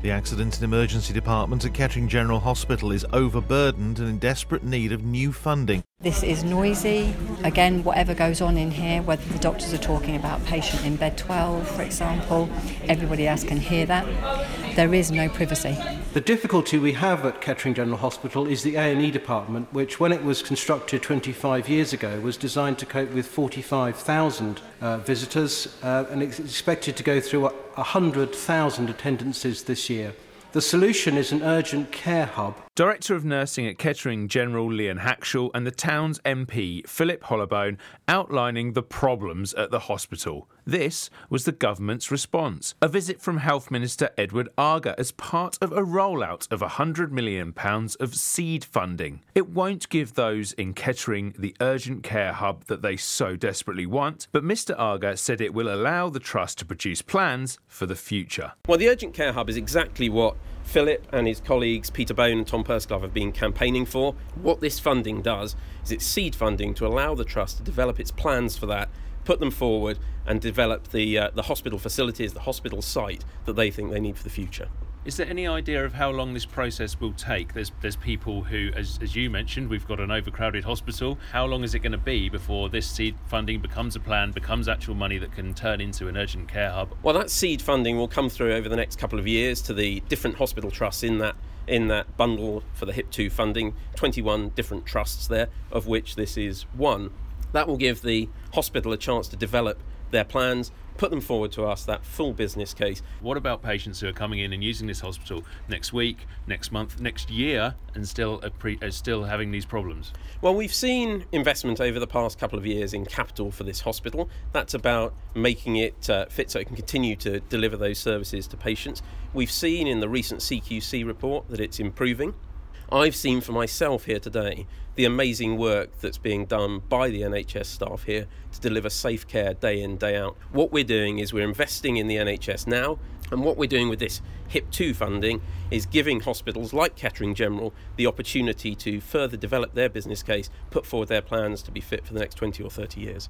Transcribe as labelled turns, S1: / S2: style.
S1: The Accident and Emergency Department at Kettering General Hospital is overburdened and in desperate need of new funding.
S2: This is noisy. Again, whatever goes on in here, whether the doctors are talking about patient in bed 12, for example, everybody else can hear that. There is no privacy.
S3: The difficulty we have at Kettering General Hospital is the A&E department, which when it was constructed 25 years ago was designed to cope with 45,000 uh, visitors uh, and it's expected to go through 100,000 attendances this year. The solution is an urgent care hub.
S4: Director of Nursing at Kettering General Leanne Hackshall and the town's MP Philip Hollobone outlining the problems at the hospital. This was the government's response. A visit from Health Minister Edward Argar as part of a rollout of £100 million of seed funding. It won't give those in Kettering the urgent care hub that they so desperately want, but Mr Argar said it will allow the trust to produce plans for the future.
S5: Well, the urgent care hub is exactly what Philip and his colleagues, Peter Bone and Tom Pursglove, have been campaigning for. What this funding does is it's seed funding to allow the Trust to develop its plans for that, put them forward, and develop the, uh, the hospital facilities, the hospital site that they think they need for the future.
S4: Is there any idea of how long this process will take? There's there's people who, as, as you mentioned, we've got an overcrowded hospital. How long is it going to be before this seed funding becomes a plan, becomes actual money that can turn into an urgent care hub?
S5: Well, that seed funding will come through over the next couple of years to the different hospital trusts in that in that bundle for the HIP2 funding. 21 different trusts there, of which this is one. That will give the hospital a chance to develop their plans, put them forward to us, that full business case.
S4: What about patients who are coming in and using this hospital next week, next month, next year, and still are still having these problems?
S5: Well, we've seen investment over the past couple of years in capital for this hospital. That's about making it uh, fit so it can continue to deliver those services to patients. We've seen in the recent CQC report that it's improving. I've seen for myself here today the amazing work that's being done by the NHS staff here to deliver safe care day in, day out. What we're doing is we're investing in the NHS now, and what we're doing with this HIP2 funding is giving hospitals like Kettering General the opportunity to further develop their business case, put forward their plans to be fit for the next 20 or 30 years.